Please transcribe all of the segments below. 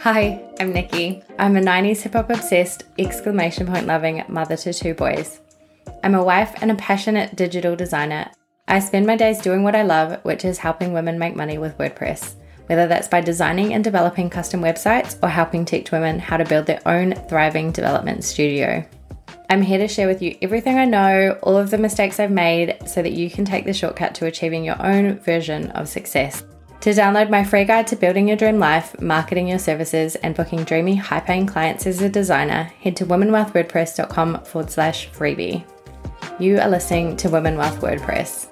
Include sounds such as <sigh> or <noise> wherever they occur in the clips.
Hi, I'm Nikki. I'm a 90s hip hop obsessed, exclamation point loving mother to two boys. I'm a wife and a passionate digital designer. I spend my days doing what I love, which is helping women make money with WordPress, whether that's by designing and developing custom websites or helping teach women how to build their own thriving development studio. I'm here to share with you everything I know, all of the mistakes I've made, so that you can take the shortcut to achieving your own version of success. To download my free guide to building your dream life, marketing your services, and booking dreamy, high paying clients as a designer, head to womenwealthwordpress.com forward slash freebie. You are listening to Women Wealth WordPress.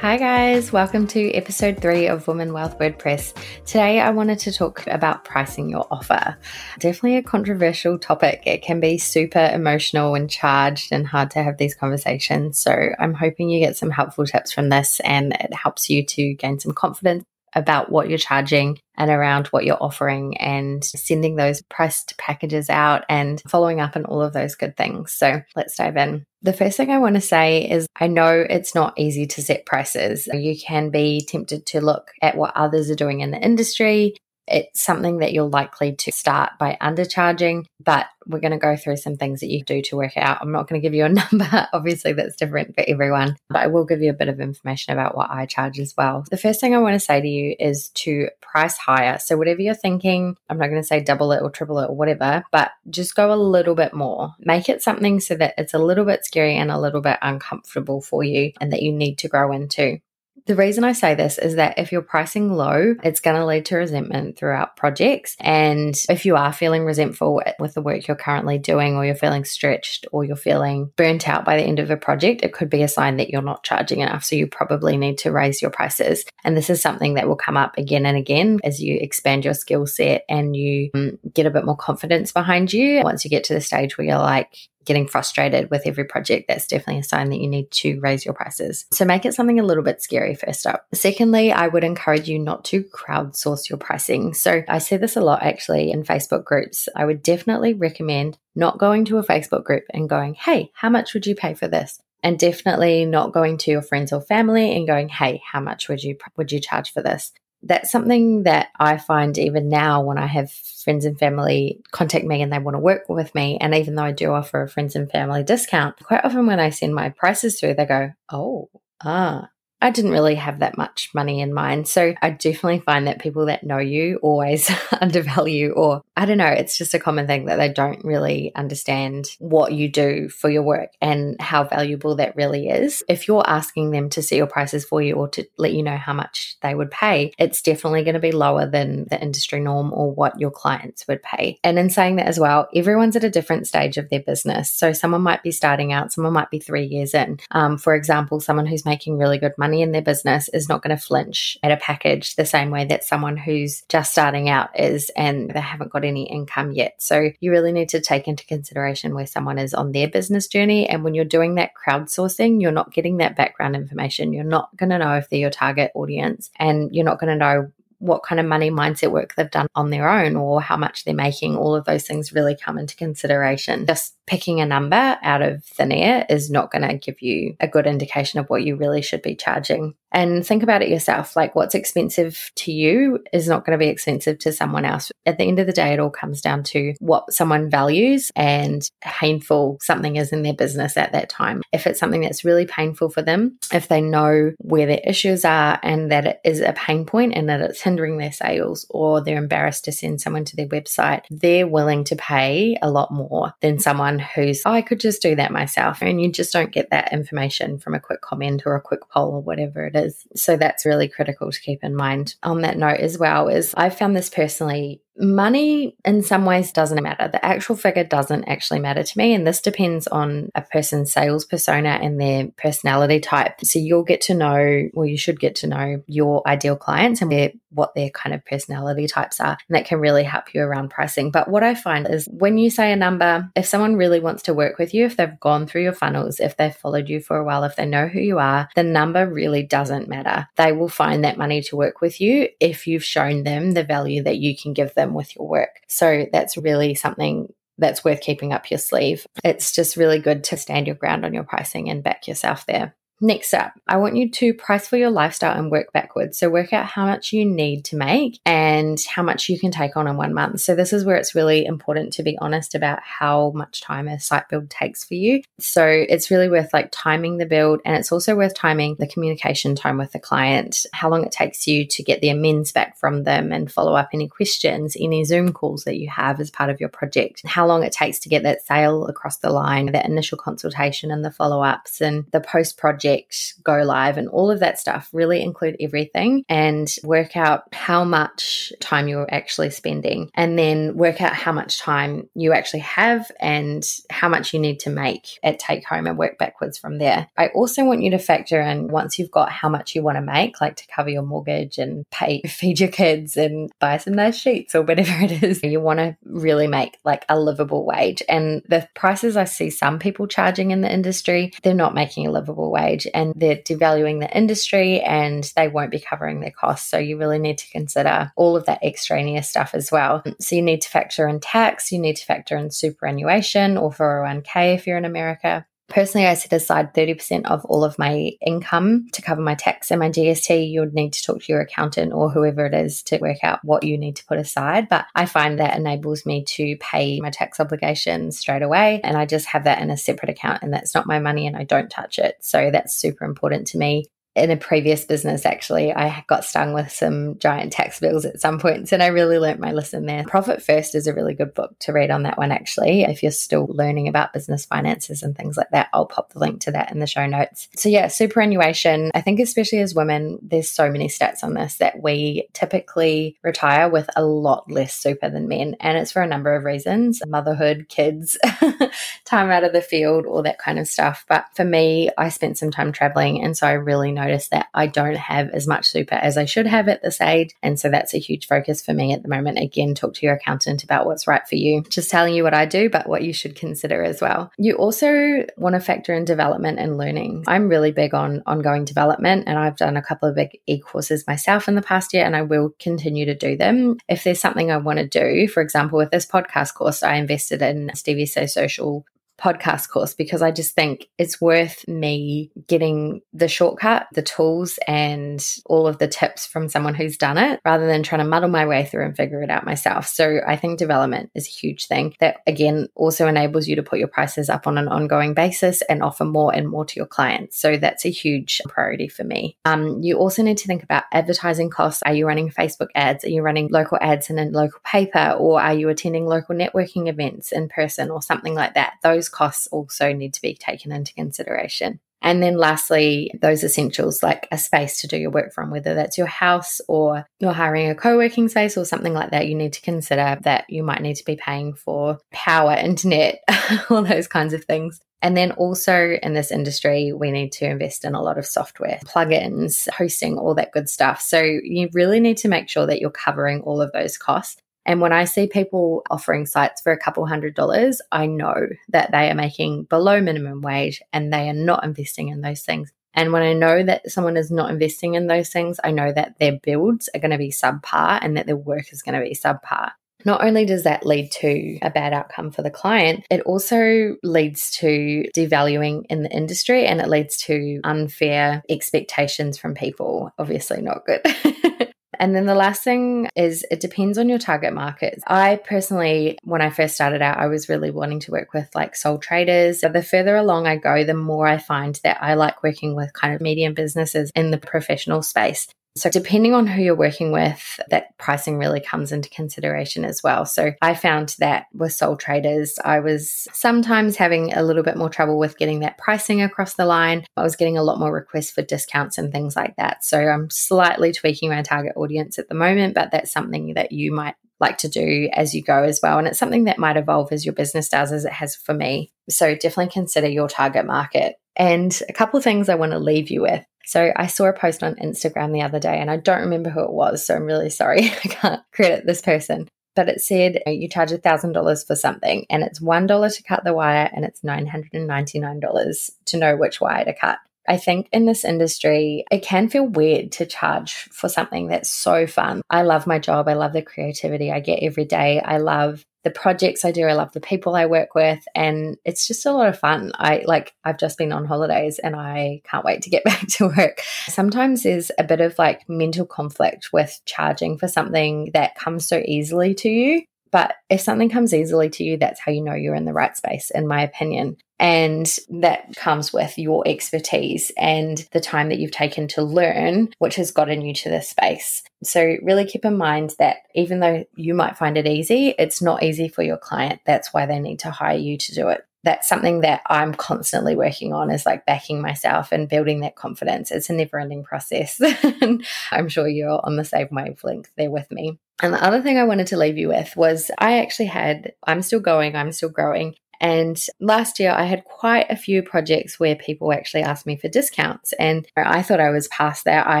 Hi, guys, welcome to episode three of Women Wealth WordPress. Today, I wanted to talk about pricing your offer. Definitely a controversial topic. It can be super emotional and charged and hard to have these conversations. So, I'm hoping you get some helpful tips from this and it helps you to gain some confidence about what you're charging and around what you're offering and sending those priced packages out and following up on all of those good things. So let's dive in. The first thing I want to say is I know it's not easy to set prices. You can be tempted to look at what others are doing in the industry it's something that you're likely to start by undercharging, but we're going to go through some things that you do to work out. I'm not going to give you a <laughs> number, obviously, that's different for everyone, but I will give you a bit of information about what I charge as well. The first thing I want to say to you is to price higher. So, whatever you're thinking, I'm not going to say double it or triple it or whatever, but just go a little bit more. Make it something so that it's a little bit scary and a little bit uncomfortable for you and that you need to grow into. The reason I say this is that if you're pricing low, it's going to lead to resentment throughout projects. And if you are feeling resentful with the work you're currently doing, or you're feeling stretched, or you're feeling burnt out by the end of a project, it could be a sign that you're not charging enough. So you probably need to raise your prices. And this is something that will come up again and again as you expand your skill set and you um, get a bit more confidence behind you. Once you get to the stage where you're like, getting frustrated with every project, that's definitely a sign that you need to raise your prices. So make it something a little bit scary first up. Secondly, I would encourage you not to crowdsource your pricing. So I see this a lot actually in Facebook groups. I would definitely recommend not going to a Facebook group and going, hey, how much would you pay for this? and definitely not going to your friends or family and going hey how much would you would you charge for this that's something that I find even now when I have friends and family contact me and they want to work with me. And even though I do offer a friends and family discount, quite often when I send my prices through, they go, Oh, ah, I didn't really have that much money in mind. So I definitely find that people that know you always <laughs> undervalue, or I don't know, it's just a common thing that they don't really understand what you do for your work and how valuable that really is. If you're asking them to see your prices for you or to let you know how much they would pay, it's definitely going to be lower than the industry norm or what your clients would pay. And in saying that as well, everyone's at a different stage of their business. So someone might be starting out, someone might be three years in. Um, for example, someone who's making really good money money in their business is not going to flinch at a package the same way that someone who's just starting out is and they haven't got any income yet. So you really need to take into consideration where someone is on their business journey. And when you're doing that crowdsourcing, you're not getting that background information. You're not going to know if they're your target audience and you're not going to know what kind of money mindset work they've done on their own or how much they're making. All of those things really come into consideration. Just picking a number out of thin air is not going to give you a good indication of what you really should be charging. And think about it yourself like what's expensive to you is not going to be expensive to someone else. At the end of the day, it all comes down to what someone values and painful something is in their business at that time. If it's something that's really painful for them, if they know where their issues are and that it is a pain point and that it's hindering their sales or they're embarrassed to send someone to their website, they're willing to pay a lot more than someone who's, oh, I could just do that myself. And you just don't get that information from a quick comment or a quick poll or whatever it So that's really critical to keep in mind. On that note as well is I've found this personally money in some ways doesn't matter. The actual figure doesn't actually matter to me. And this depends on a person's sales persona and their personality type. So you'll get to know, well, you should get to know your ideal clients and their, what their kind of personality types are. And that can really help you around pricing. But what I find is when you say a number, if someone really wants to work with you, if they've gone through your funnels, if they've followed you for a while, if they know who you are, the number really doesn't matter. They will find that money to work with you if you've shown them the value that you can give them with your work. So that's really something that's worth keeping up your sleeve. It's just really good to stand your ground on your pricing and back yourself there. Next up, I want you to price for your lifestyle and work backwards. So, work out how much you need to make and how much you can take on in one month. So, this is where it's really important to be honest about how much time a site build takes for you. So, it's really worth like timing the build and it's also worth timing the communication time with the client, how long it takes you to get the amends back from them and follow up any questions, any Zoom calls that you have as part of your project, how long it takes to get that sale across the line, that initial consultation and the follow ups and the post project project go live and all of that stuff. Really include everything and work out how much time you're actually spending and then work out how much time you actually have and how much you need to make at take home and work backwards from there. I also want you to factor in once you've got how much you want to make, like to cover your mortgage and pay, <laughs> feed your kids and buy some nice sheets or whatever it is, you want to really make like a livable wage. And the prices I see some people charging in the industry, they're not making a livable wage and they're devaluing the industry and they won't be covering their costs. So you really need to consider all of that extraneous stuff as well. So you need to factor in tax, you need to factor in superannuation or 401k if you're in America. Personally, I set aside 30% of all of my income to cover my tax and my GST. You would need to talk to your accountant or whoever it is to work out what you need to put aside. But I find that enables me to pay my tax obligations straight away. And I just have that in a separate account and that's not my money and I don't touch it. So that's super important to me in a previous business, actually, I got stung with some giant tax bills at some points, and I really learnt my lesson there. Profit First is a really good book to read on that one, actually. If you're still learning about business finances and things like that, I'll pop the link to that in the show notes. So, yeah, superannuation, I think, especially as women, there's so many stats on this that we typically retire with a lot less super than men, and it's for a number of reasons motherhood, kids, <laughs> time out of the field, all that kind of stuff. But for me, I spent some time traveling, and so I really know that I don't have as much super as I should have at this age. And so that's a huge focus for me at the moment. Again, talk to your accountant about what's right for you. Just telling you what I do, but what you should consider as well. You also want to factor in development and learning. I'm really big on ongoing development, and I've done a couple of big e courses myself in the past year, and I will continue to do them. If there's something I want to do, for example, with this podcast course, I invested in Stevie Says Social podcast course because I just think it's worth me getting the shortcut, the tools, and all of the tips from someone who's done it rather than trying to muddle my way through and figure it out myself. So I think development is a huge thing that, again, also enables you to put your prices up on an ongoing basis and offer more and more to your clients. So that's a huge priority for me. Um, you also need to think about advertising costs. Are you running Facebook ads? Are you running local ads in a local paper? Or are you attending local networking events in person or something like that? Those those costs also need to be taken into consideration. And then lastly, those essentials like a space to do your work from, whether that's your house or you're hiring a co working space or something like that, you need to consider that you might need to be paying for power, internet, <laughs> all those kinds of things. And then also in this industry, we need to invest in a lot of software, plugins, hosting, all that good stuff. So you really need to make sure that you're covering all of those costs and when I see people offering sites for a couple hundred dollars, I know that they are making below minimum wage and they are not investing in those things. And when I know that someone is not investing in those things, I know that their builds are going to be subpar and that their work is going to be subpar. Not only does that lead to a bad outcome for the client, it also leads to devaluing in the industry and it leads to unfair expectations from people. Obviously, not good. <laughs> And then the last thing is it depends on your target market. I personally, when I first started out, I was really wanting to work with like sole traders. So the further along I go, the more I find that I like working with kind of medium businesses in the professional space. So, depending on who you're working with, that pricing really comes into consideration as well. So, I found that with sole traders, I was sometimes having a little bit more trouble with getting that pricing across the line. I was getting a lot more requests for discounts and things like that. So, I'm slightly tweaking my target audience at the moment, but that's something that you might like to do as you go as well. And it's something that might evolve as your business does, as it has for me. So, definitely consider your target market. And a couple of things I want to leave you with. So I saw a post on Instagram the other day and I don't remember who it was. So I'm really sorry. <laughs> I can't credit this person. But it said uh, you charge $1,000 for something and it's $1 to cut the wire and it's $999 to know which wire to cut. I think in this industry, it can feel weird to charge for something that's so fun. I love my job. I love the creativity I get every day. I love the projects I do. I love the people I work with and it's just a lot of fun. I like I've just been on holidays and I can't wait to get <laughs> back to work. Sometimes there's a bit of like mental conflict with charging for something that comes so easily to you. But if something comes easily to you, that's how you know you're in the right space, in my opinion. And that comes with your expertise and the time that you've taken to learn, which has gotten you to this space. So, really keep in mind that even though you might find it easy, it's not easy for your client. That's why they need to hire you to do it that's something that I'm constantly working on is like backing myself and building that confidence. It's a never ending process. <laughs> I'm sure you're on the same wavelength there with me. And the other thing I wanted to leave you with was I actually had, I'm still going, I'm still growing. And last year, I had quite a few projects where people actually asked me for discounts. And I thought I was past that. I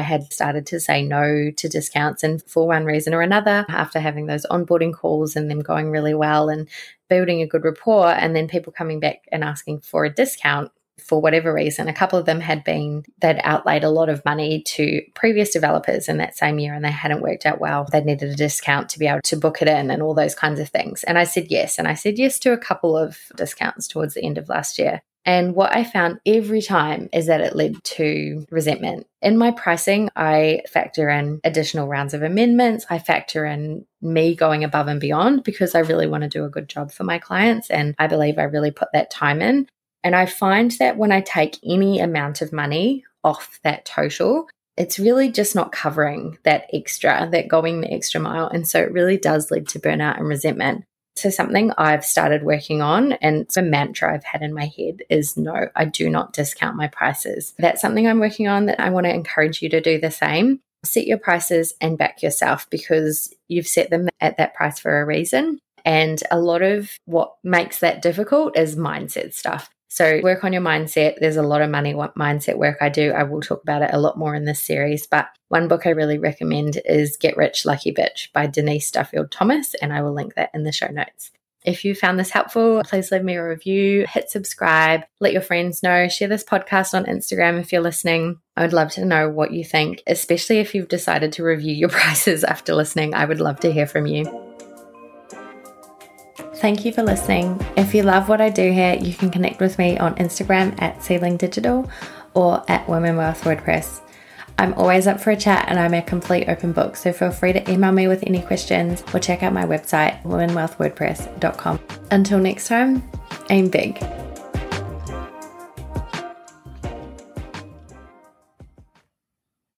had started to say no to discounts. And for one reason or another, after having those onboarding calls and them going really well and building a good rapport, and then people coming back and asking for a discount, for whatever reason. A couple of them had been, they'd outlaid a lot of money to previous developers in that same year and they hadn't worked out well. They needed a discount to be able to book it in and all those kinds of things. And I said yes. And I said yes to a couple of discounts towards the end of last year. And what I found every time is that it led to resentment. In my pricing, I factor in additional rounds of amendments. I factor in me going above and beyond because I really want to do a good job for my clients. And I believe I really put that time in. And I find that when I take any amount of money off that total, it's really just not covering that extra, that going the extra mile. And so it really does lead to burnout and resentment. So, something I've started working on, and it's a mantra I've had in my head is no, I do not discount my prices. That's something I'm working on that I want to encourage you to do the same. Set your prices and back yourself because you've set them at that price for a reason. And a lot of what makes that difficult is mindset stuff. So, work on your mindset. There's a lot of money mindset work I do. I will talk about it a lot more in this series. But one book I really recommend is Get Rich Lucky Bitch by Denise Duffield Thomas, and I will link that in the show notes. If you found this helpful, please leave me a review, hit subscribe, let your friends know, share this podcast on Instagram if you're listening. I would love to know what you think, especially if you've decided to review your <laughs> prices after listening. I would love to hear from you. Thank you for listening. If you love what I do here, you can connect with me on Instagram at Seedling Digital or at Women WordPress. I'm always up for a chat and I'm a complete open book, so feel free to email me with any questions or check out my website, womenwealthwordpress.com. Until next time, aim big.